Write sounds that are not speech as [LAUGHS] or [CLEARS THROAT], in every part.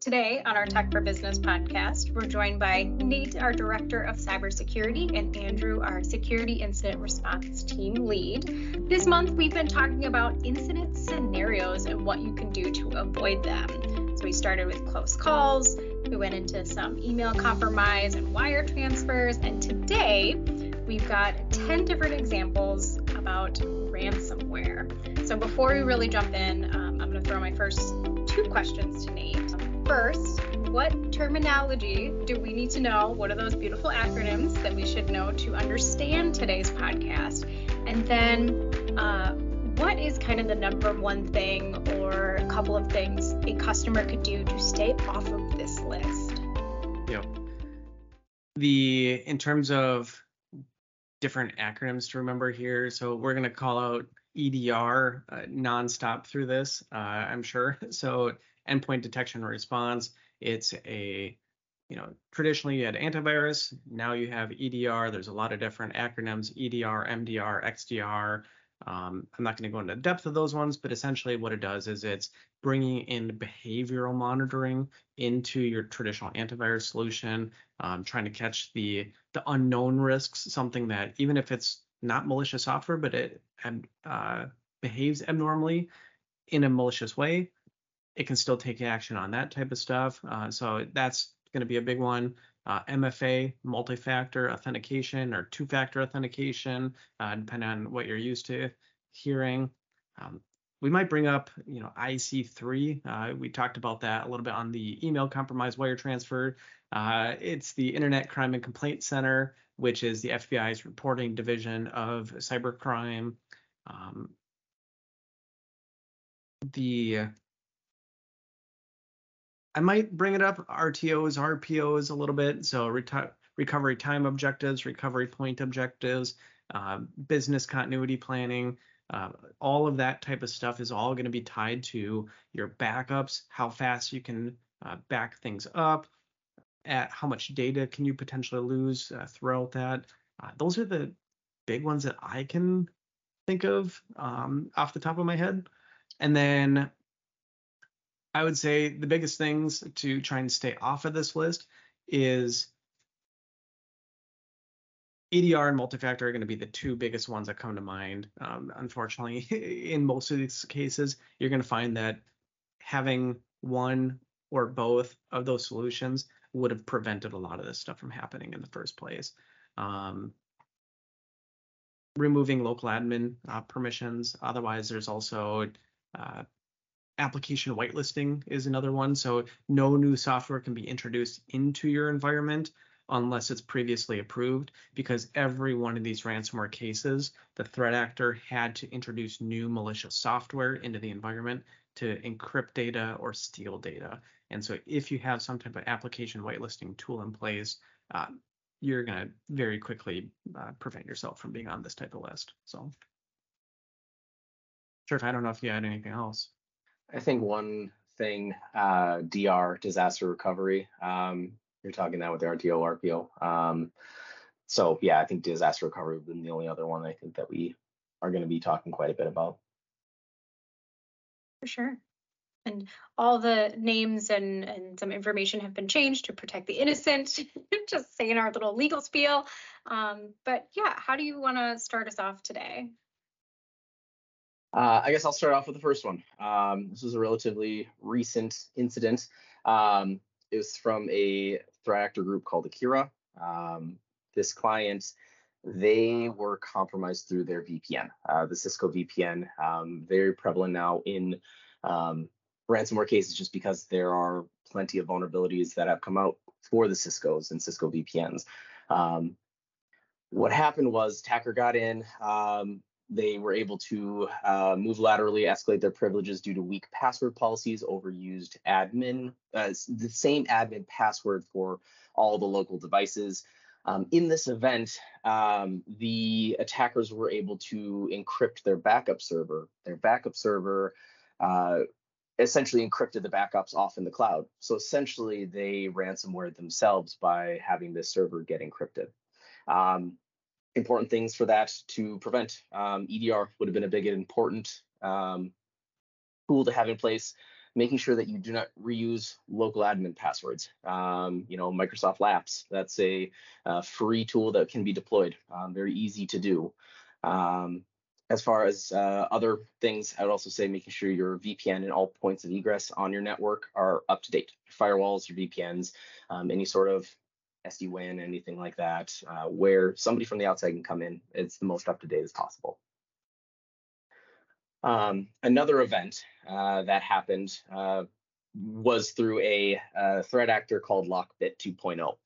Today on our Tech for Business podcast, we're joined by Nate, our Director of Cybersecurity, and Andrew, our Security Incident Response Team Lead. This month, we've been talking about incident scenarios and what you can do to avoid them. So we started with close calls, we went into some email compromise and wire transfers, and today we've got 10 different examples about ransomware. So before we really jump in, um, I'm going to throw my first two questions to Nate first, what terminology do we need to know? What are those beautiful acronyms that we should know to understand today's podcast? And then, uh, what is kind of the number one thing or a couple of things a customer could do to stay off of this list? Yeah. The in terms of different acronyms to remember here, so we're going to call out EDR uh, nonstop through this, uh, I'm sure. [LAUGHS] So endpoint detection and response. It's a, you know, traditionally you had antivirus. Now you have EDR. There's a lot of different acronyms: EDR, MDR, XDR. Um, I'm not going to go into depth of those ones, but essentially what it does is it's bringing in behavioral monitoring into your traditional antivirus solution, um, trying to catch the the unknown risks, something that even if it's not malicious software, but it uh, behaves abnormally in a malicious way, it can still take action on that type of stuff. Uh, so that's going to be a big one. Uh, MFA, multi-factor authentication or two-factor authentication, uh, depending on what you're used to hearing. Um, we might bring up, you know, IC3. Uh, we talked about that a little bit on the email compromise wire transfer. Uh, it's the Internet Crime and Complaint Center, which is the FBI's reporting division of cybercrime. Um, the I might bring it up RTOs, RPOs a little bit. So reti- recovery time objectives, recovery point objectives, uh, business continuity planning, uh, all of that type of stuff is all going to be tied to your backups, how fast you can uh, back things up, at how much data can you potentially lose uh, throughout that. Uh, those are the big ones that I can think of um, off the top of my head. And then I would say the biggest things to try and stay off of this list is EDR and multi-factor are going to be the two biggest ones that come to mind. Um, unfortunately, [LAUGHS] in most of these cases, you're going to find that having one or both of those solutions would have prevented a lot of this stuff from happening in the first place. Um, removing local admin uh, permissions. Otherwise, there's also uh, application whitelisting is another one. So no new software can be introduced into your environment unless it's previously approved, because every one of these ransomware cases, the threat actor had to introduce new malicious software into the environment to encrypt data or steal data. And so if you have some type of application whitelisting tool in place, uh, you're going to very quickly uh, prevent yourself from being on this type of list. So, sure, I don't know if you had anything else. I think one thing, uh, DR, disaster recovery. Um, you're talking that with the RTO, RPO. Um, so yeah, I think disaster recovery would be the only other one I think that we are going to be talking quite a bit about. For sure. And all the names and, and some information have been changed to protect the innocent, [LAUGHS] just saying our little legal spiel. Um, but yeah, how do you want to start us off today? Uh, I guess I'll start off with the first one. Um, this was a relatively recent incident. Um, it was from a threat actor group called Akira. Um, this client, they were compromised through their VPN, uh, the Cisco VPN, um, very prevalent now in um, ransomware cases just because there are plenty of vulnerabilities that have come out for the Cisco's and Cisco VPNs. Um, what happened was attacker got in, they were able to uh, move laterally, escalate their privileges due to weak password policies, overused admin, uh, the same admin password for all the local devices. Um, in this event, um, the attackers were able to encrypt their backup server. Their backup server uh, essentially encrypted the backups off in the cloud. So essentially, they ransomware themselves by having this server get encrypted. Um, important things for that to prevent. Um, EDR would have been a big and important um, tool to have in place. making sure that you do not reuse local admin passwords. Um, you know, Microsoft Laps, that's a, a, free tool that can be deployed, um, very easy to do. Um, as far as uh, other things, I would also say making sure your VPN and all points of egress on your network are up to date. Firewalls, your VPNs, um, any sort of SD-WAN, anything like that, uh, where somebody from the outside can come in. It's the most up to date as possible. Um, another event uh, that happened uh, was through a, a, threat actor called Lockbit 2.0.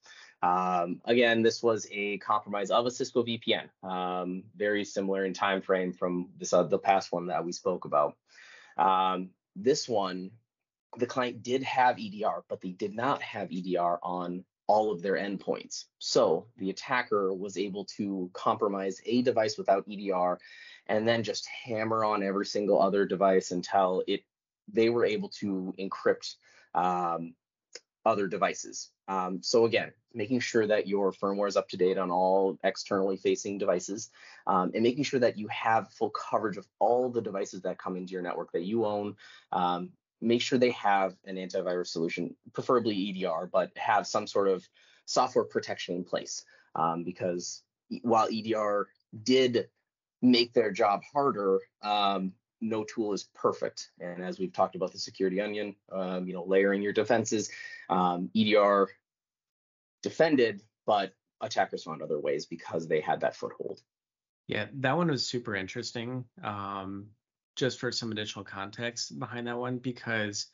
Um, again, this was a compromise of a Cisco VPN, um, very similar in time frame from this uh, the past one that we spoke about. Um, this one, the client did have EDR, but they did not have EDR on all of their endpoints. So the attacker was able to compromise a device without EDR and then just hammer on every single other device until it they were able to encrypt um, other devices. Um, so again, making sure that your firmware is up to date on all externally facing devices, um, and making sure that you have full coverage of all the devices that come into your network that you own. Um, make sure they have an antivirus solution, preferably EDR, but have some sort of software protection in place. Um, because while EDR did make their job harder, um, no tool is perfect. And as we've talked about the security onion, um, you know, layering your defenses, um, EDR defended, but attackers found other ways because they had that foothold. Yeah, that one was super interesting. Um, just for some additional context behind that one, because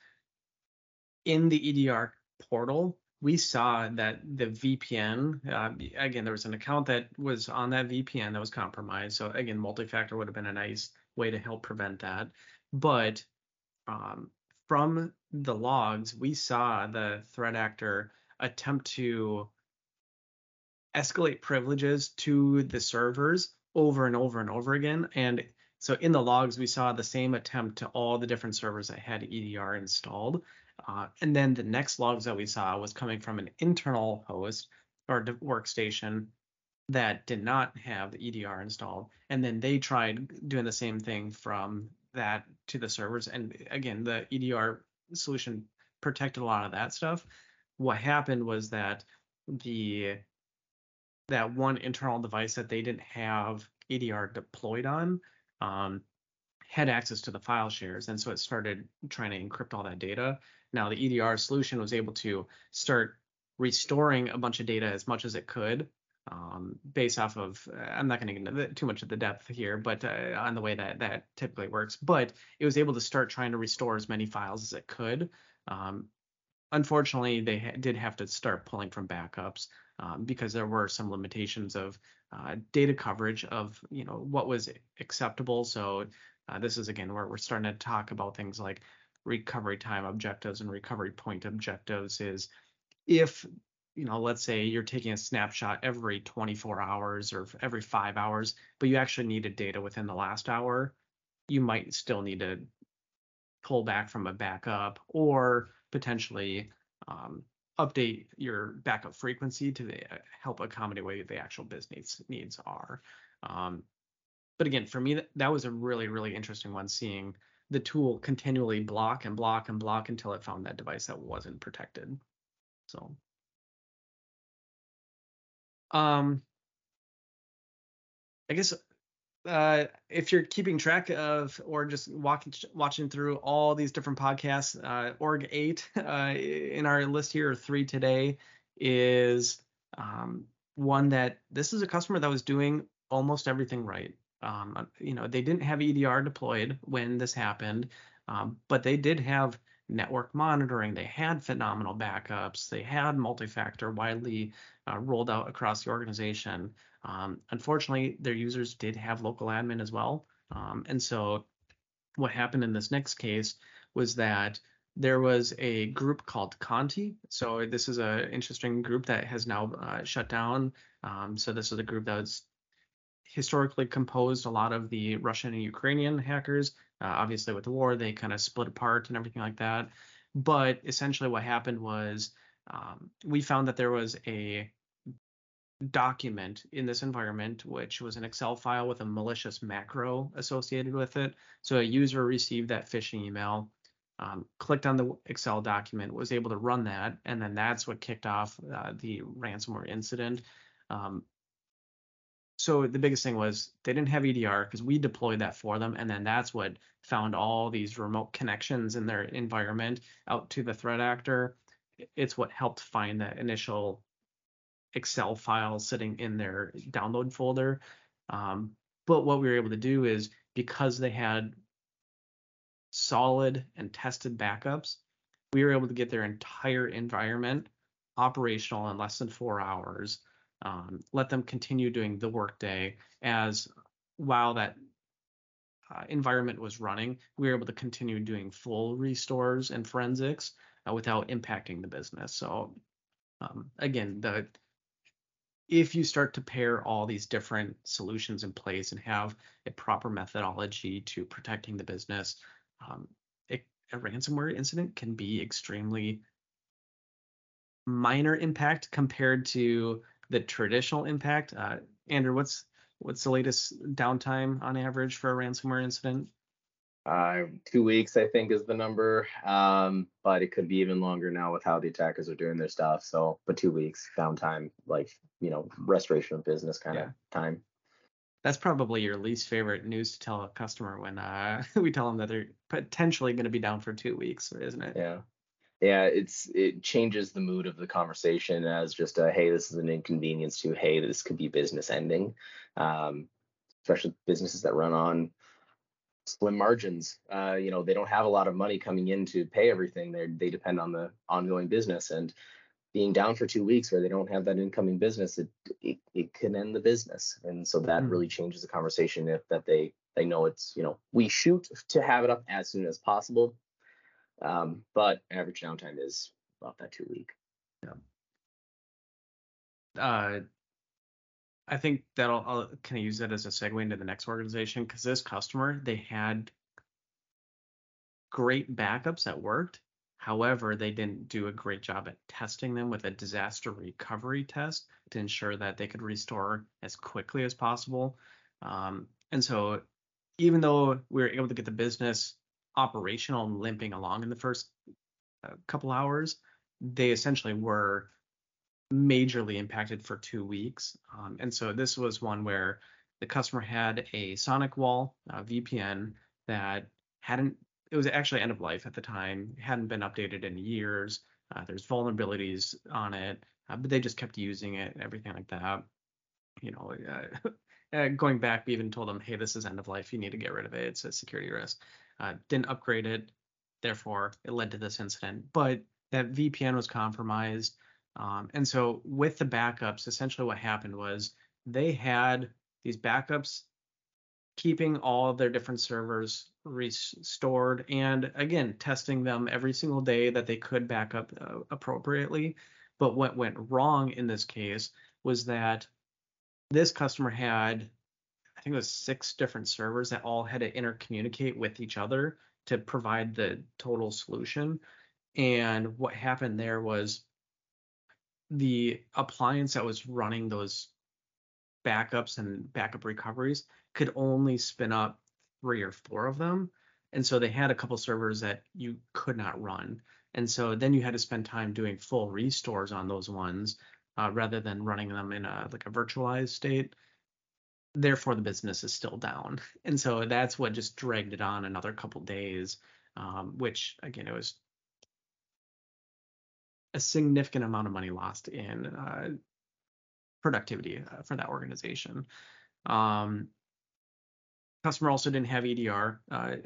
in the EDR portal, we saw that the VPN, uh, again, there was an account that was on that VPN that was compromised. So again, multi-factor would have been a nice way to help prevent that. But um, from the logs, we saw the threat actor attempt to escalate privileges to the servers over and over and over again. And so in the logs, we saw the same attempt to all the different servers that had EDR installed. Uh, and then the next logs that we saw was coming from an internal host or workstation that did not have the EDR installed. And then they tried doing the same thing from that to the servers. And again, the EDR solution protected a lot of that stuff. What happened was that the that one internal device that they didn't have EDR deployed on um, had access to the file shares, and so it started trying to encrypt all that data. Now the EDR solution was able to start restoring a bunch of data as much as it could um, based off of I'm not going to get into too much of the depth here, but uh, on the way that that typically works. But it was able to start trying to restore as many files as it could. Um, unfortunately, they ha- did have to start pulling from backups um, because there were some limitations of uh, data coverage of you know what was acceptable. So uh, this is again where we're starting to talk about things like recovery time objectives and recovery point objectives is if you know let's say you're taking a snapshot every 24 hours or every 5 hours but you actually needed data within the last hour you might still need to pull back from a backup or potentially um, update your backup frequency to the, uh, help accommodate what the actual business needs are um, but again for me that, that was a really really interesting one seeing the tool continually block and block and block until it found that device that wasn't protected. So, um, I guess uh, if you're keeping track of or just walking watching through all these different podcasts, uh, Org eight [LAUGHS] uh, in our list here, or three today, is um, one that this is a customer that was doing almost everything right. Um, uh, you know, they didn't have EDR deployed when this happened, um, but they did have network monitoring. They had phenomenal backups. They had multi-factor widely uh, rolled out across the organization. Um, unfortunately, their users did have local admin as well. Um, and so what happened in this next case was that there was a group called Conti. So this is an interesting group that has now uh, shut down. Um, so this is a group that was historically composed a lot of the Russian and Ukrainian hackers. Uh, obviously, with the war, they kind of split apart and everything like that. But essentially, what happened was um, we found that there was a document in this environment, which was an Excel file with a malicious macro associated with it. So a user received that phishing email. um, clicked on the Excel document, was able to run that, and then that's what kicked off uh, the ransomware incident. Um, so the biggest thing was they didn't have EDR because we deployed that for them, and then that's what found all these remote connections in their environment out to the threat actor. It's what helped find that initial Excel file sitting in their download folder. Um, but what we were able to do is because they had solid and tested backups, we were able to get their entire environment operational in less than four hours. Um, let them continue doing the workday as while that uh, environment was running, we were able to continue doing full restores and forensics uh, without impacting the business. So um, again, the if you start to pair all these different solutions in place and have a proper methodology to protecting the business, um, it, a ransomware incident can be extremely minor impact compared to the traditional impact. Uh, Andrew, what's what's the latest downtime on average for a ransomware incident? Uh, two weeks, I think, is the number. Um, but it could be even longer now with how the attackers are doing their stuff. So, but two weeks downtime, like you know, restoration of business kind yeah. of time. That's probably your least favorite news to tell a customer when uh, [LAUGHS] we tell them that they're potentially going to be down for two weeks, isn't it? Yeah. Yeah, it's it changes the mood of the conversation as just a hey, this is an inconvenience to hey, this could be business ending. Um, especially businesses that run on slim margins. Uh, you know, they don't have a lot of money coming in to pay everything. They they depend on the ongoing business and being down for two weeks where they don't have that incoming business, it it, it can end the business. And so that mm-hmm. really changes the conversation if that they they know it's you know we shoot to have it up as soon as possible, um, but average downtime is about that two week. Yeah. Uh, I think that I'll, I'll kind of use that as a segue into the next organization because this customer they had great backups that worked. However, they didn't do a great job at testing them with a disaster recovery test to ensure that they could restore as quickly as possible. Um, and so, even though we were able to get the business operational and limping along in the first uh, couple hours, they essentially were majorly impacted for two weeks. Um, and so this was one where the customer had a SonicWall uh, VPN that hadn't, it was actually end of life at the time, hadn't been updated in years. Uh, there's vulnerabilities on it, uh, but they just kept using it everything like that. You know, uh, [LAUGHS] uh, going back, we even told them, hey, this is end of life. You need to get rid of it. It's a security risk. Uh, didn't upgrade it. Therefore, it led to this incident. But that VPN was compromised. Um, and so with the backups, essentially what happened was they had these backups keeping all their different servers restored and again testing them every single day that they could back up uh, appropriately. But what went wrong in this case was that this customer had i think it was six different servers that all had to intercommunicate with each other to provide the total solution. And what happened there was the appliance that was running those backups and backup recoveries could only spin up three or four of them. And so they had a couple servers that you could not run. And so then you had to spend time doing full restores on those ones uh, rather than running them in a like a virtualized state. Therefore, the business is still down. And so that's what just dragged it on another couple days, um, which again, it was a significant amount of money lost in uh, productivity uh, for that organization. Um, customer also didn't have EDR uh,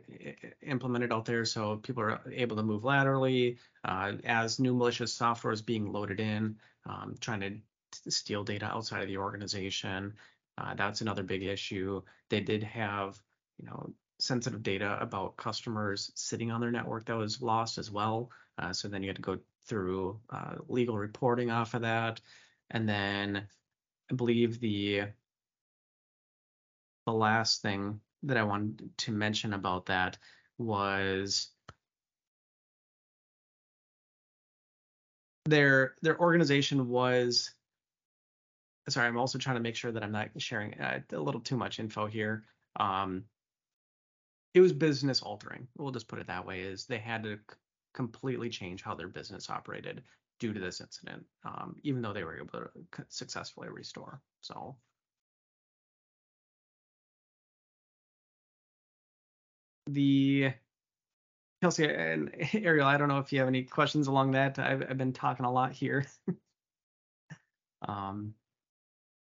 implemented out there, so people are able to move laterally uh, as new malicious software is being loaded in, um, trying to steal data outside of the organization. Uh, that's another big issue. They did have, you know, sensitive data about customers sitting on their network that was lost as well. Uh, so then you had to go through uh, legal reporting off of that. And then I believe the the last thing that I wanted to mention about that was their their organization was sorry i'm also trying to make sure that i'm not sharing uh, a little too much info here um, it was business altering. We'll just put it that way. Is they had to completely change how their business operated due to this incident, um, even though they were able to successfully restore. So. The Kelsey and [LAUGHS] Ariel, I don't know if you have any questions along that. I've, I've been talking a lot here. [LAUGHS] um,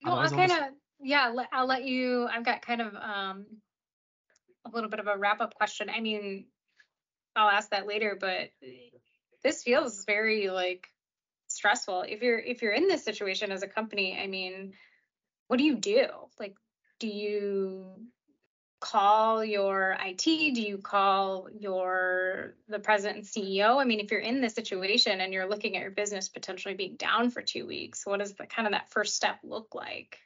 Well, I'll kind of yeah. I'll let you. I've got kind of um a little bit of a wrap up question. I mean, I'll ask that later, but this feels very like stressful. If you're if you're in this situation as a company, I mean, what do you do? Like, do you call your IT? Do you call your the president and CEO? I mean, if you're in this situation and you're looking at your business potentially being down for two weeks, what does the kind of that first step look like?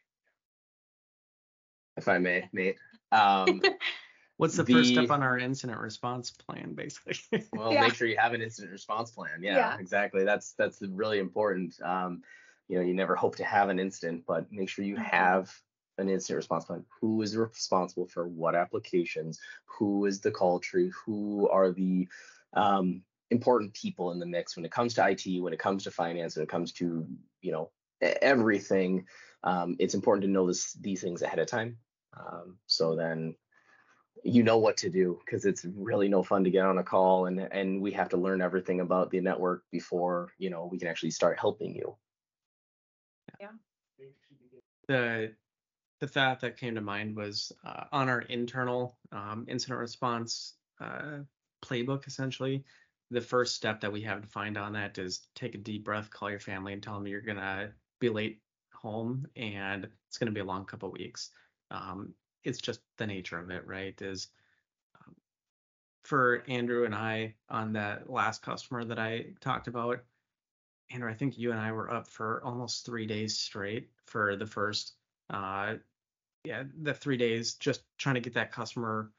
if I may, Nate. Um, [LAUGHS] What's the, first step on our incident response plan, basically? [LAUGHS] well, Yeah. make sure you have an incident response plan. Yeah, Yeah. exactly. That's that's really important. Um, you know, you never hope to have an incident, but make sure you Mhm. have an incident response plan. Who is responsible for what applications? Who is the call tree? Who are the um, important people in the mix when it comes to IT, when it comes to finance, when it comes to you know everything? Um, it's important to know this these things ahead of time. Um, so then you know what to do because it's really no fun to get on a call and and we have to learn everything about the network before you know we can actually start helping you Yeah. the the thought that came to mind was uh, on our internal um, incident response uh, playbook. Essentially, the first step that we have to find on that is take a deep breath, call your family, and tell them you're gonna be late home and it's gonna be a long couple weeks. Um, it's just the nature of it, right? Is um, for Andrew and I on that last customer that I talked about. Andrew, I think you and I were up for almost three days straight for the first uh yeah the three days just trying to get that customer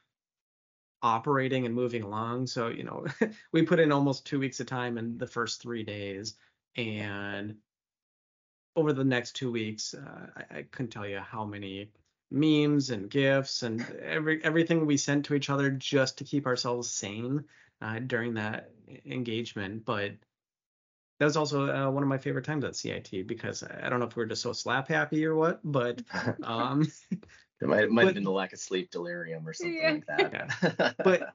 operating and moving along so you know [LAUGHS] we put in almost two weeks of time in the first three days and over the next two weeks uh, I, I couldn't tell you how many memes and gifs and every everything we sent to each other just to keep ourselves sane uh, during that engagement. But that was also uh, one of my favorite times at CIT because I don't know if we were just so slap happy or what, but [LAUGHS] um, it might, it might But- have been the lack of sleep delirium or something Yeah. like that [LAUGHS] but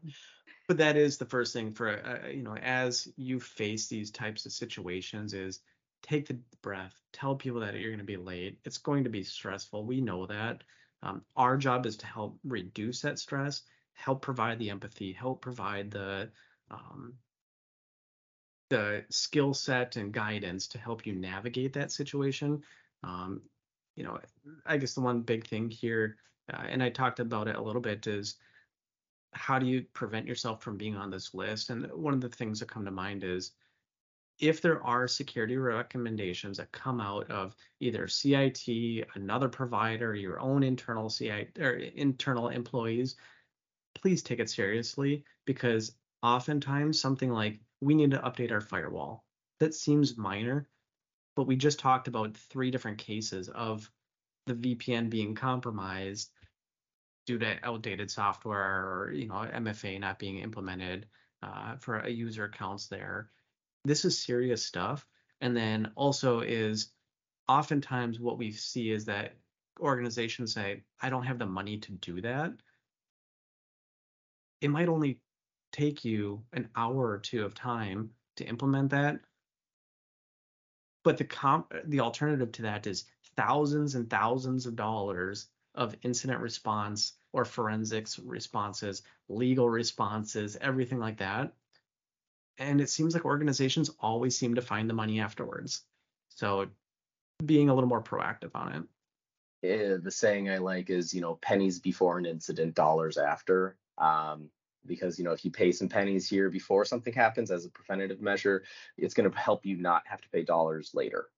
but that is the first thing for uh, you know as you face these types of situations is take the breath tell people that you're going to be late. It's going to be stressful. We know that um, our job is to help reduce that stress help provide the empathy help provide the um, the skill set and guidance to help you navigate that situation um, you know i guess the one big thing here uh, and i talked about it a little bit is how do you prevent yourself from being on this list? And one of the things that come to mind is if there are security recommendations that come out of either CIT, another provider, your own internal CIT or internal employees, please take it seriously because oftentimes something like we need to update our firewall that seems minor, but we just talked about three different cases of the VPN being compromised due to outdated software or you know MFA not being implemented uh, for a user accounts there. This is serious stuff. And then also is oftentimes what we see is that organizations say, I don't have the money to do that. It might only take you an hour or two of time to implement that. But the comp the alternative to that is thousands and thousands of dollars of incident response or forensics responses, legal responses, everything like that. And it seems like organizations always seem to find the money afterwards. So being a little more proactive on it. Eh, the saying I like is, you know, pennies before an incident, dollars after. Um, because you know, if you pay some pennies here before something happens as a preventative measure, it's going to help you not have to pay dollars later.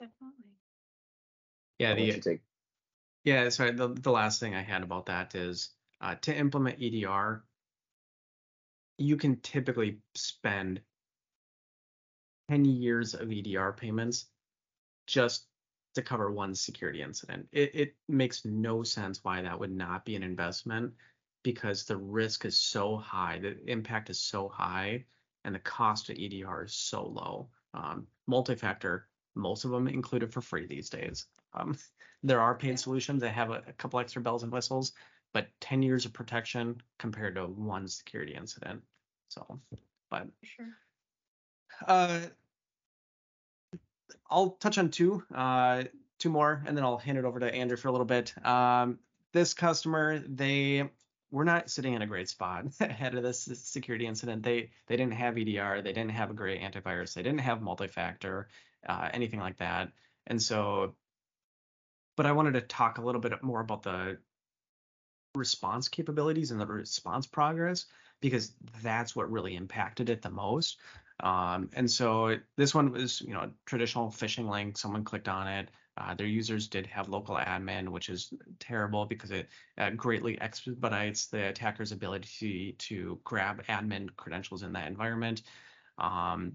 Definitely. Yeah, the take Yeah, sorry. The, the last thing I had about that is uh, to implement EDR, you can typically spend 10 years of EDR payments just to cover one security incident. It, it makes no sense why that would not be an investment because the risk is so high, the impact is so high, and the cost of EDR is so low. Um, multi-factor, most of them included for free these days. Um, [LAUGHS] there are paid solutions that have a, a, couple extra bells and whistles, but 10 years of protection compared to one security incident. So, but sure. Uh, I'll touch on two, uh, two more, and then I'll hand it over to Andrew for a little bit. Um, this customer, they were not sitting in a great spot [LAUGHS] ahead of this security incident. They they didn't have EDR, they didn't have a great antivirus, they didn't have multi-factor, uh, anything like that. And so, but I wanted to talk a little bit more about the response capabilities and the response progress because that's what really impacted it the most. Um, and so this one was, you know, traditional phishing link. Someone clicked on it. Uh, their users did have local admin, which is terrible because it uh, greatly expedites the attacker's ability to, to grab admin credentials in that environment. Um,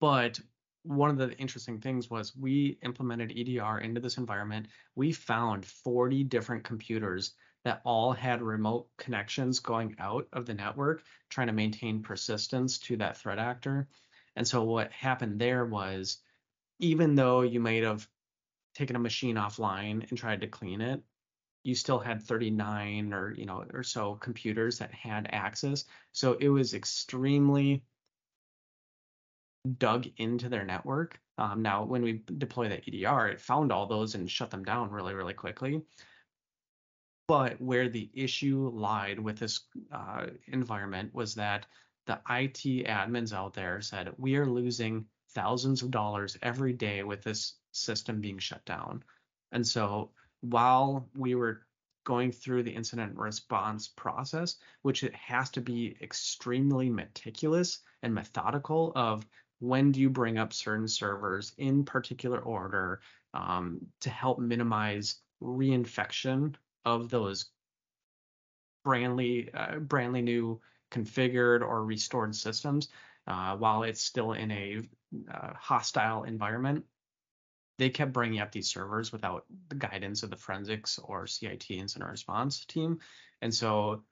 but one of the interesting things was we implemented EDR into this environment. We found 40 different computers that all had remote connections going out of the network, trying to maintain persistence to that threat actor. And so what happened there was, even though you might have taken a machine offline and tried to clean it, you still had 39 or you know or so computers that had access. So it was extremely dug into their network. Um, now, when we deploy the EDR, it found all those and shut them down really, really quickly. But where the issue lied with this uh, environment was that the IT admins out there said, we are losing thousands of dollars every day with this system being shut down. And so while we were going through the incident response process, which it has to be extremely meticulous and methodical of when do you bring up certain servers in particular order um, to help minimize reinfection of those brandly uh, brandly new configured or restored systems uh, while it's still in a uh, hostile environment they kept bringing up these servers without the guidance of the forensics or CIT incident response team. And so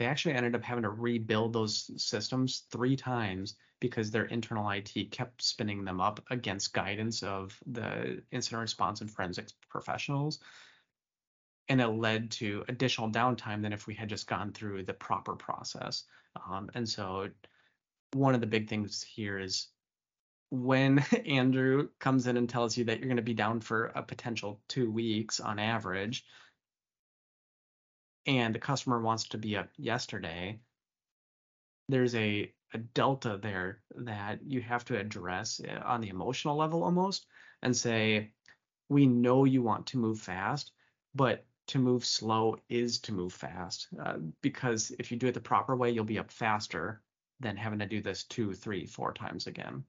they actually ended up having to rebuild those systems three times because their internal IT kept spinning them up against guidance of the incident response and forensics professionals and it led to additional downtime than if we had just gone through the proper process. Um, and so one of the big things here is when [LAUGHS] Andrew comes in and tells you that you're going to be down for a potential two weeks on average, and the customer wants to be up yesterday, there's a, a delta there that you have to address eh, on the emotional level almost and say, we know you want to move fast, but to move slow is to move fast uh, because if you do it the proper way, you'll be up faster than having to do this two, three, four times again.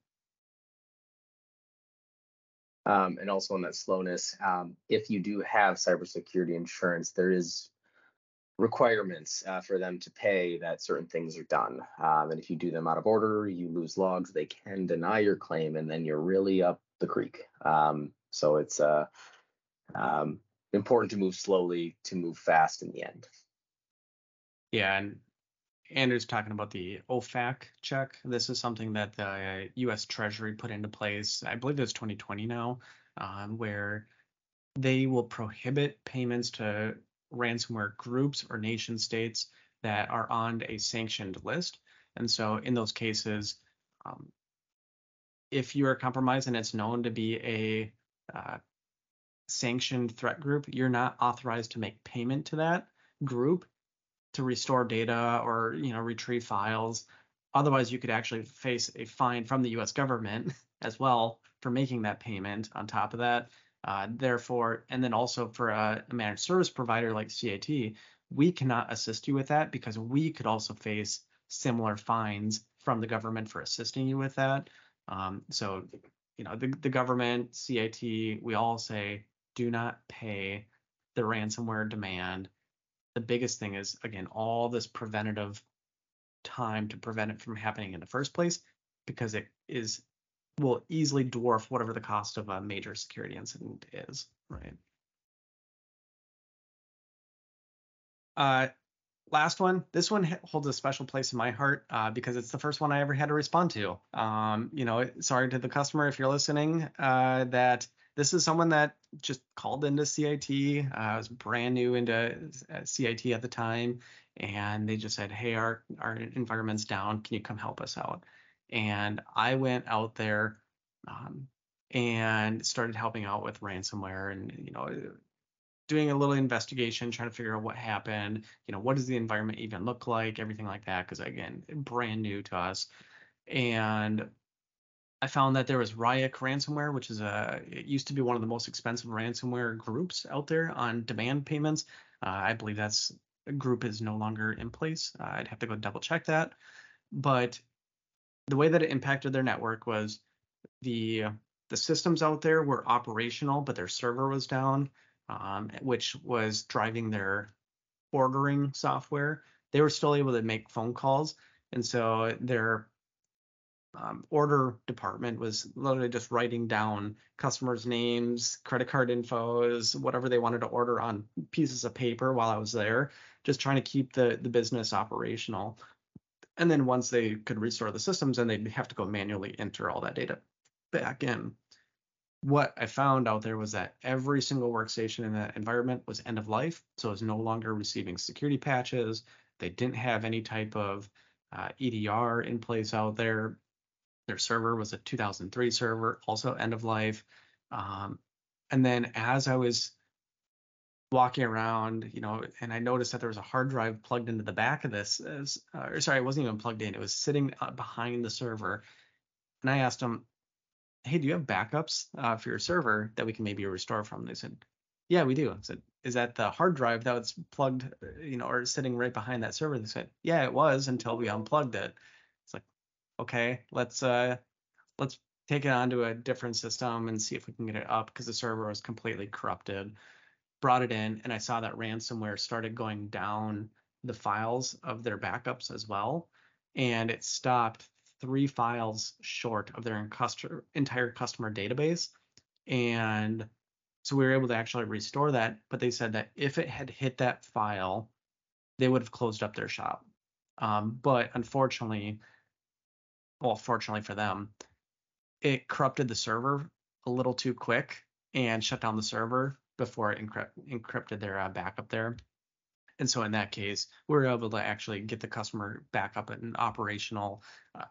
Um, and also on that slowness, um, if you do have cybersecurity insurance, there is requirements uh, for them to pay that certain things are done. Um, and if you do them out of order, you lose logs, they can deny your claim, and then you're really up the creek. Um, so it's uh, um, important to move slowly to move fast in the end. Yeah, and Andrew's talking about the OFAC check. This is something that the U.S. Treasury put into place. I believe it's 2020 now, um, where they will prohibit payments to ransomware groups or nation states that are on a sanctioned list. And so, in those cases, um, if you are compromised and it's known to be a uh, sanctioned threat group, you're not authorized to make payment to that group to restore data or you know retrieve files. Otherwise, you could actually face a fine from the U.S. government [LAUGHS] as well for making that payment. On top of that, uh, therefore, and then also for a, managed service provider like CIT, we cannot assist you with that because we could also face similar fines from the government for assisting you with that. Um, so, you know, the, the government, CIT, we all say do not pay the ransomware demand. The biggest thing is, again, all this preventative time to prevent it from happening in the first place because it is will easily dwarf whatever the cost of a major security incident is, right? Uh, last one. This one holds a special place in my heart uh, because it's the first one I ever had to respond to. Um, you know, sorry to the customer if you're listening uh, that this is someone that just called into CIT. Uh, I was brand new into uh, CIT at the time, and they just said, "Hey, our our environment's down. Can you come help us out?" And I went out there um, and started helping out with ransomware and you know doing a little investigation, trying to figure out what happened. You know, what does the environment even look like? Everything like that, because again, brand new to us. And I found that there was Ryuk ransomware, which is a it used to be one of the most expensive ransomware groups out there on demand payments. Uh, I believe that's group is no longer in place. Uh, I'd have to go double check that. But the way that it impacted their network was the the systems out there were operational, but their server was down um, which was driving their ordering software, they were still able to make phone calls. And so their um, order department was literally just writing down customers' names, credit card infos, whatever they wanted to order on pieces of paper while I was there, just trying to keep the, the business operational. And then once they could restore the systems, then they'd have to go manually enter all that data back in what I found out there was that every single workstation in that environment was end of life, so it was no longer receiving security patches. They didn't have any type of uh, EDR in place out there. Their server was a 2003 server, also end of life. Um, and then as I was walking around, you know, and I noticed that there was a hard drive plugged into the back of this. As, uh, or sorry, it wasn't even plugged in. It was sitting uh, behind the server. And I asked him, hey, do you have backups uh, for your server that we can maybe restore from? They said, yeah, we do. I said, is that the hard drive that was plugged, uh, you know, or sitting right behind that server? They said, yeah, it was until we unplugged it. Okay, let's uh, let's take it onto a different system and see if we can get it up because the server was completely corrupted. Brought it in, and I saw that ransomware started going down the files of their backups as well, and it stopped three files short of their entire customer database. And so we were able to actually restore that. But they said that if it had hit that file, they would have closed up their shop. Um, but unfortunately, well, fortunately for them, it corrupted the server a little too quick and shut down the server before it encrypt, encrypted their uh, backup there. And so in that case, we were able to actually get the customer back up and operational uh,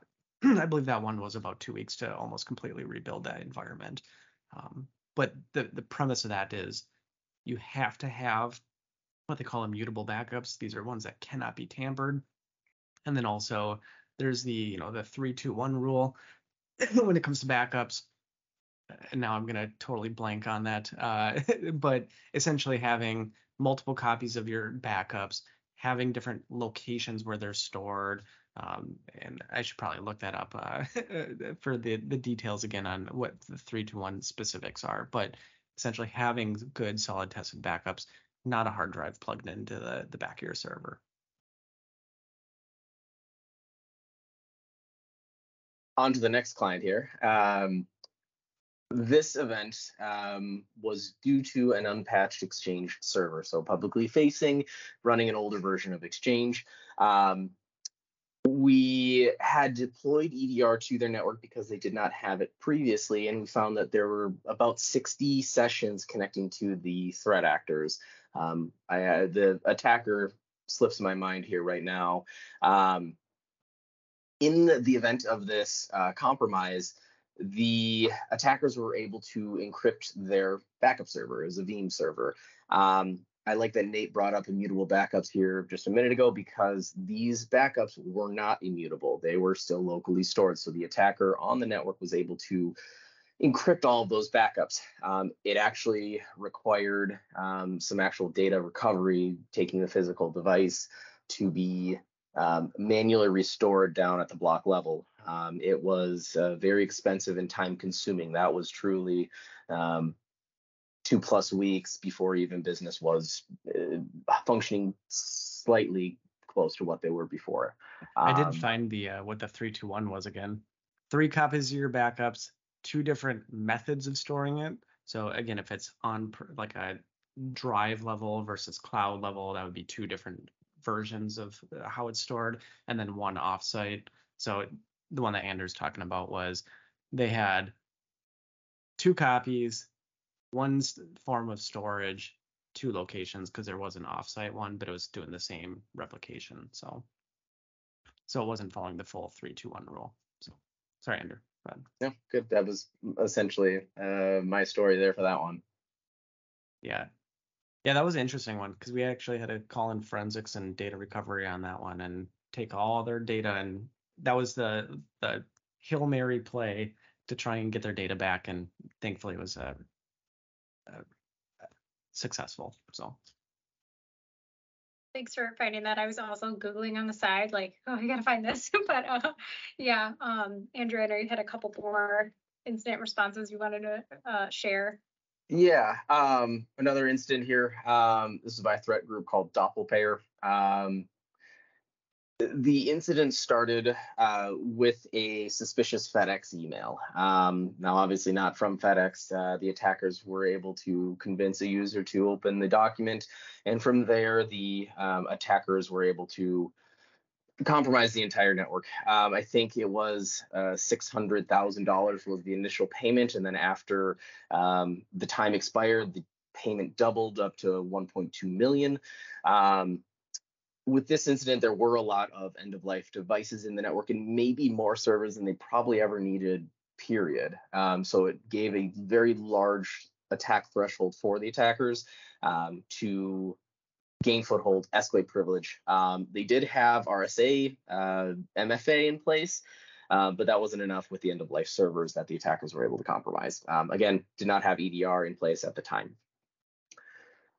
[CLEARS THROAT] I believe that one was about two weeks to almost completely rebuild that environment. Um, but the the premise of that is you have to have what they call immutable backups. These are ones that cannot be tampered. And then also there's the you know the three two one rule [LAUGHS] when it comes to backups. And now I'm gonna totally blank on that. Uh, [LAUGHS] but essentially having multiple copies of your backups, having different locations where they're stored, um, and I should probably look that up uh, [LAUGHS] for the the details again on what the three to one specifics are. But essentially, having good solid tested backups, not a hard drive plugged into the the back of your server. On to the next client here. Um, this event um, was due to an unpatched Exchange server, so publicly facing, running an older version of Exchange. Um, we had deployed EDR to their network because they did not have it previously, and we found that there were about 60 sessions connecting to the threat actors. Um, I, uh, the attacker slips my mind here right now. Um, in the event of this uh, compromise, the attackers were able to encrypt their backup server as a Veeam server. Um, I like that Nate brought up immutable backups here just a minute ago because these backups were not immutable. They were still locally stored. So the attacker on the network was able to encrypt all of those backups. Um, it actually required um, some actual data recovery, taking the physical device to be um, manually restored down at the block level. Um, it was uh, very expensive and time consuming. That was truly um, two plus weeks before even business was uh, functioning slightly close to what they were before. I did um, find the uh, what the three two one was again. three copies of your backups, two different methods of storing it. So again, if it's on like a drive level versus cloud level, that would be two different versions of uh, how it's stored, and then one offsite. So the one that Andrew's talking about was they had two copies, one form of storage, two locations because there was an offsite one, but it was doing the same replication. So so it wasn't following the full three two one rule. So sorry, Andrew. Yeah, good. That was essentially uh, my story there for that one. Yeah. Yeah, that was an interesting one because we actually had to call in forensics and data recovery on that one and take all their data and that was the the Hail Mary play to try and get their data back and thankfully it was uh, uh, successful. So Thanks for finding that. I was also Googling on the side, like, oh, I gotta find this. [LAUGHS] but uh, yeah, um, Andrew, I know you had a couple more incident responses you wanted to uh, share. Yeah, um, another incident here. Um, this is by a threat group called DoppelPaymer. Um, the incident started uh, with a suspicious FedEx email. Um, now, obviously, not from FedEx. Uh, the attackers were able to convince a user to open the document, and from there, the um, attackers were able to compromise the entire network. Um, I think it was uh, $600,000 was the initial payment, and then after um, the time expired, the payment doubled up to 1.2 million. Um, with this incident, there were a lot of end of life devices in the network and maybe more servers than they probably ever needed, period. Um, so it gave a very large attack threshold for the attackers um, to gain foothold, escalate privilege. Um, they did have RSA, uh, MFA in place. Uh, but that wasn't enough with the end of life servers that the attackers were able to compromise. Um, again, did not have EDR in place at the time.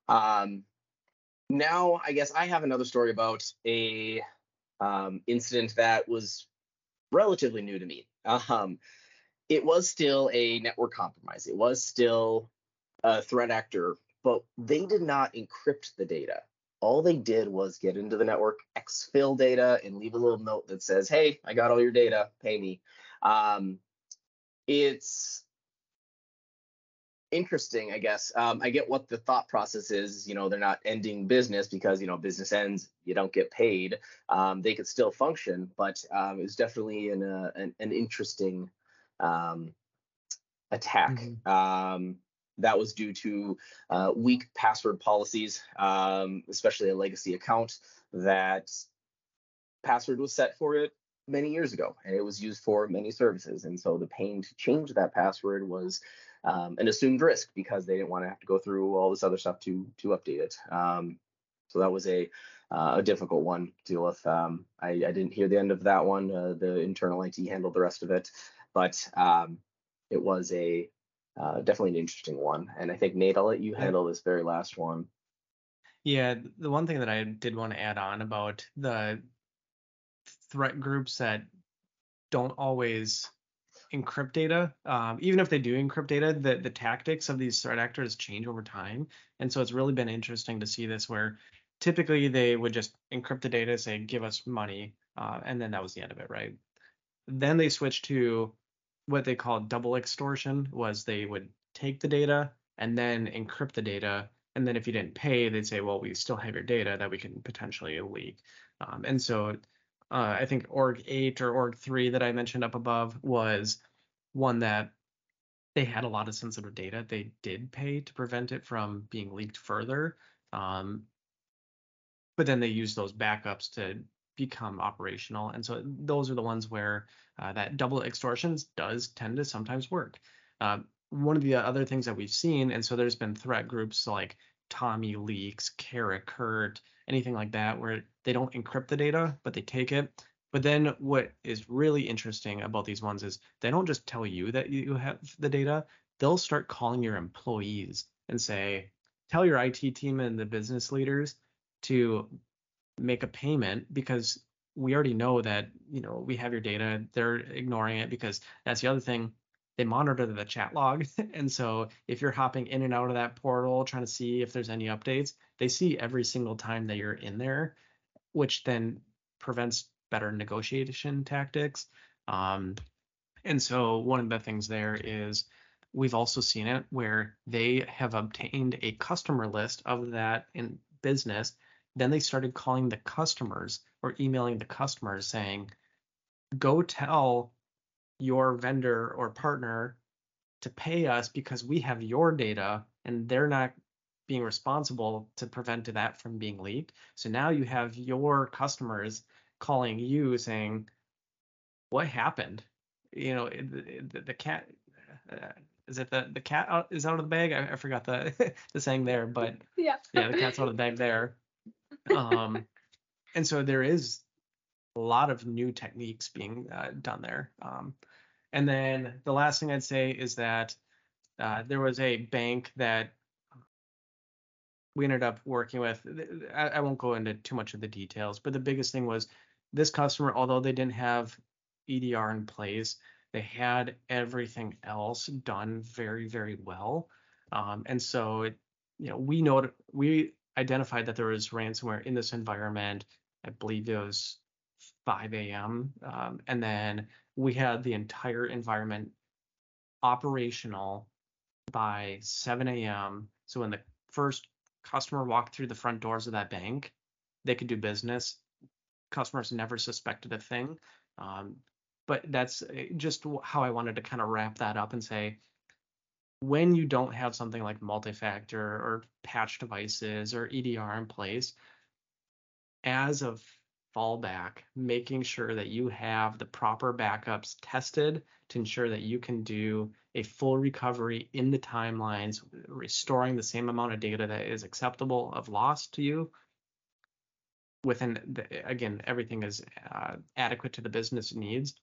Um, now I guess I have another story about a um, incident that was relatively new to me. Um, it was still a network compromise. It was still a threat actor, but they did not encrypt the data. All they did was get into the network, exfil data, and leave a little note that says, "Hey, I got all your data. Pay me." Um, it's interesting, I guess. Um, I get what the thought process is. You know, they're not ending business because you know business ends, you don't get paid. Um, they could still function, but um, it's definitely an, uh, an, an interesting um, attack. Mm-hmm. That was due to uh, weak password policies, um, especially a legacy account that password was set for it many years ago and it was used for many services and so the pain to change that password was um, an assumed risk because they didn't want to have to go through all this other stuff to to update it. Um, so that was a uh, a difficult one to deal with. Um, I, I, didn't hear the end of that one. Uh, the internal IT handled the rest of it, but um, it was a uh, definitely an interesting one. And I think Nate, I'll let you handle this very last one. Yeah, the one thing that I did want to add on about the threat groups that don't always encrypt data. Um, even if they do encrypt data, the, the tactics of these threat actors change over time. And so it's really been interesting to see this where typically they would just encrypt the data, say, give us money, uh, and then that was the end of it, right? Then they switch to what they call double extortion, was they would take the data and then encrypt the data. And then if you didn't pay, they'd say, well, we still have your data that we can potentially leak. Um, and so uh, I think org 8 or org 3 that I mentioned up above was one that they had a lot of sensitive data. They did pay to prevent it from being leaked further. Um, but then they used those backups to become operational. And so those are the ones where uh, that double extortions does tend to sometimes work. Uh, one of the other things that we've seen, and so there's been threat groups like Tommy Leaks, Karakurt, anything like that, where they don't encrypt the data, but they take it. But then what is really interesting about these ones is they don't just tell you that you have the data, they'll start calling your employees and say, tell your IT team and the business leaders to make a payment because we already know that, you know, we have your data. They're ignoring it because that's the other thing they monitor the chat log. [LAUGHS] and so if you're hopping in and out of that portal trying to see if there's any updates, they see every single time that you're in there, which then prevents better negotiation tactics. Um, And so one of the things there is we've also seen it where they have obtained a customer list of that in business. Then they started calling the customers or emailing the customers saying, go tell your vendor or partner to pay us because we have your data and they're not being responsible to prevent that from being leaked. So now you have your customers calling you saying, "What happened? You know, the, the cat uh, is it the the cat out, is out of the bag? I, I forgot the [LAUGHS] the saying there, but yeah, yeah, the cat's out of the bag there. Um, [LAUGHS] and so there is a lot of new techniques being uh, done there. Um, and then the last thing I'd say is that uh, there was a bank that we ended up working with. I, I, won't go into too much of the details, but the biggest thing was this customer, although they didn't have EDR in place, they had everything else done very, very well. Um, and so, it, you know, we know we identified that there was ransomware in this environment. I believe it was 5 a.m. Um, and then we had the entire environment operational by 7 a.m. So when the first customer walked through the front doors of that bank, they could do business. Customers never suspected a thing. Um, but that's eh, just how I wanted to kind of wrap that up and say, when you don't have something like multi-factor or patch devices or EDR in place, as a fallback, making sure that you have the proper backups tested to ensure that you can do a full recovery in the timelines, restoring the same amount of data that is acceptable of loss to you. Within, the, again, everything is uh, adequate to the business needs.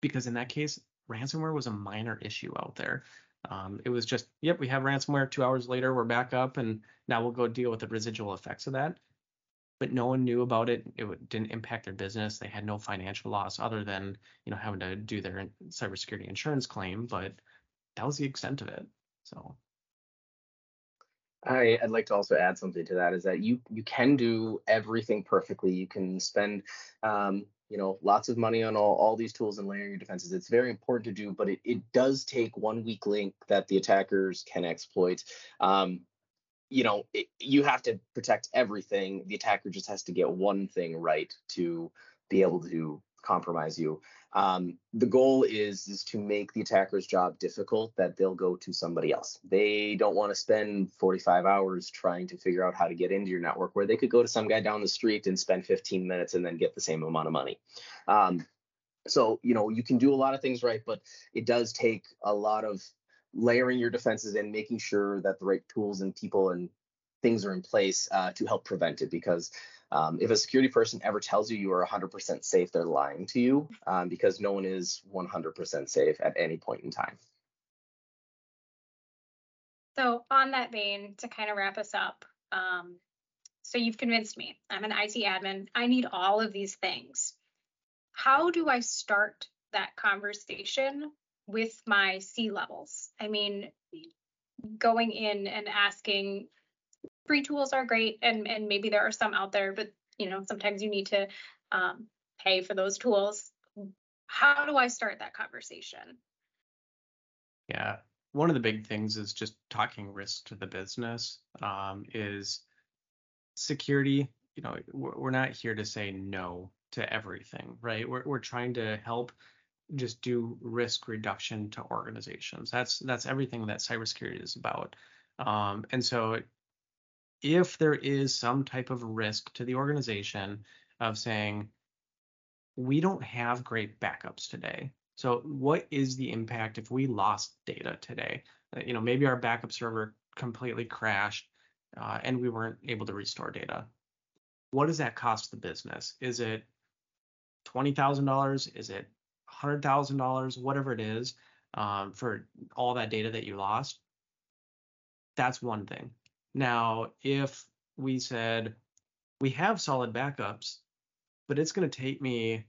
Because in that case, ransomware was a minor issue out there. Um, it was just, yep, we have ransomware. Two hours later, we're back up, and now we'll go deal with the residual effects of that but no one knew about it. It didn't impact their business. They had no financial loss other than you know having to do their cybersecurity insurance claim, but that was the extent of it. So. I, would like to also add something to that is that you you can do everything perfectly. You can spend um, you know lots of money on all, all these tools and layering your defenses. It's very important to do, but it, it does take one weak link that the attackers can exploit. Um, you know, it, you have to protect everything. The attacker just has to get one thing right to be able to compromise you. Um, the goal is is to make the attacker's job difficult that they'll go to somebody else. They don't want to spend 45 hours trying to figure out how to get into your network where they could go to some guy down the street and spend 15 minutes and then get the same amount of money. Um, so you know you can do a lot of things right, but it does take a lot of layering your defenses and making sure that the right tools and people and things are in place uh, to help prevent it because um, if a security person ever tells you you are 100% safe, they're lying to you um, because no one is 100% safe at any point in time. So, on that vein, to kind of wrap us up, um, so you've convinced me. I'm an IT admin. I need all of these things. How do I start that conversation with my C levels. I mean, going in and asking free tools are great and and maybe there are some out there but you know sometimes you need to um, pay for those tools how do i start that conversation yeah one of the big things is just talking risk to the business um, is security you know we're not here to say no to everything right we're, we're trying to help just do risk reduction to organizations. That's that's everything that cybersecurity is about. Um, and so, if there is some type of risk to the organization of saying we don't have great backups today, so what is the impact if we lost data today? Uh, you know, maybe our backup server completely crashed uh, and we weren't able to restore data. What does that cost the business? Is it twenty thousand dollars? Is it hundred thousand dollars, whatever it is, um, for all that data that you lost, that's one thing. Now, if we said we have solid backups, but it's going to take me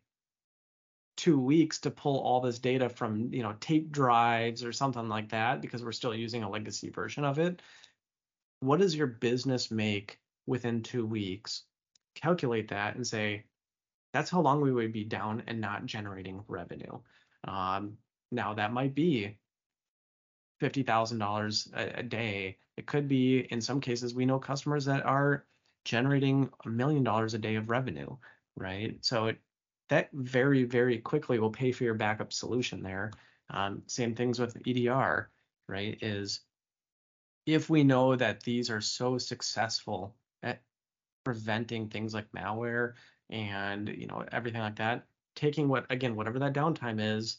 two weeks to pull all this data from you know tape drives or something like that because we're still using a legacy version of it what does your business make within two weeks calculate that and say that's how long we would be down and not generating revenue. Um, now that might be fifty thousand dollars a day. It could be in some cases we know customers that are generating a million dollars a day of revenue, right? So it, that very very quickly will pay for your backup solution there. Um, same things with EDR, right? Is if we know that these are so successful at preventing things like malware and you know everything like that, taking what again whatever that downtime is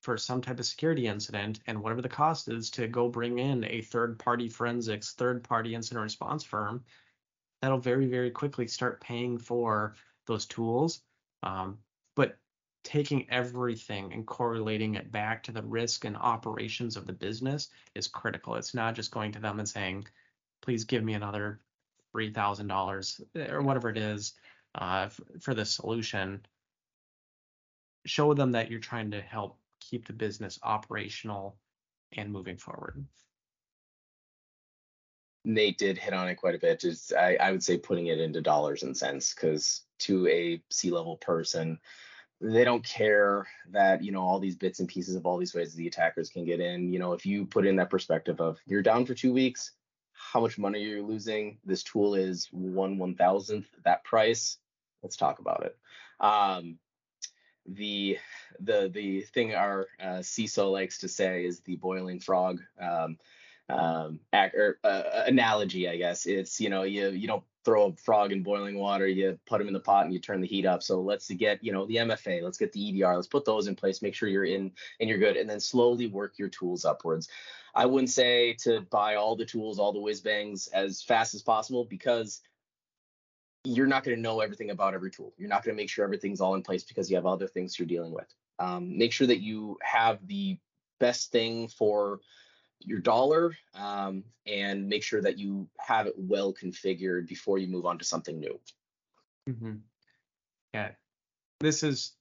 for some type of security incident and whatever the cost is to go bring in a third party forensics, third party incident response firm, that'll very, very quickly start paying for those tools. Um, but taking everything and correlating it back to the risk and operations of the business is critical. It's not just going to them and saying, please give me another $3,000 or whatever it is uh, f- for the solution. Show them that you're trying to help keep the business operational and moving forward. Nate did hit on it quite a bit. I, I would say putting it into dollars and cents because to a C-level person, they don't care that you know all these bits and pieces of all these ways the attackers can get in. You know, if you put in that perspective of you're down for two weeks, how much money you're you losing? This tool is one one thousandth that price. Let's talk about it. Um, the the the thing our uh, CISO likes to say is the boiling frog um, um, ac- or, uh, analogy, I guess. It's you know you you don't throw a frog in boiling water, you put them in the pot and you turn the heat up. So let's get you know the MFA, let's get the EDR, let's put those in place, make sure you're in and you're good, and then slowly work your tools upwards. I wouldn't say to buy all the tools, all the whiz bangs as fast as possible because you're not going to know everything about every tool. You're not going to make sure everything's all in place because you have other things you're dealing with. Um, make sure that you have the best thing for your dollar um, and make sure that you have it well configured before you move on to something new. Mm-hmm. Yeah, this is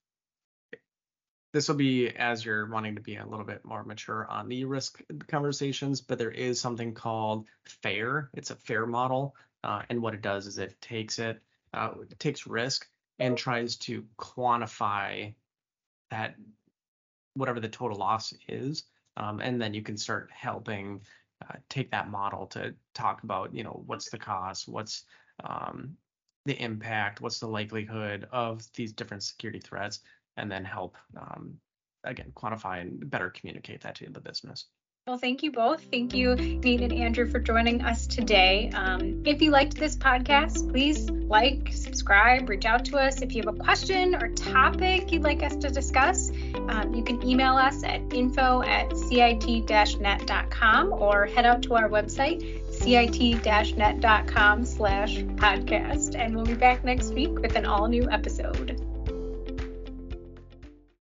this will be as you're wanting to be a little bit more mature on the risk conversations, but there is something called FAIR. It's a FAIR model, uh, and what it does is it takes it, uh, it takes risk and tries to quantify that whatever the total loss is, um, and then you can start helping uh, take that model to talk about, you know, what's the cost, what's um, the impact, what's the likelihood of these different security threats, and then help um, again quantify and better communicate that to the business. Well, thank you both. Thank you, Nate and Andrew, for joining us today. Um, if you liked this podcast, please like, subscribe, reach out to us. If you have a question or topic you'd like us to discuss, um, you can email us at info at cit-net.com or head out to our website, cit-net.com slash podcast. And we'll be back next week with an all new episode.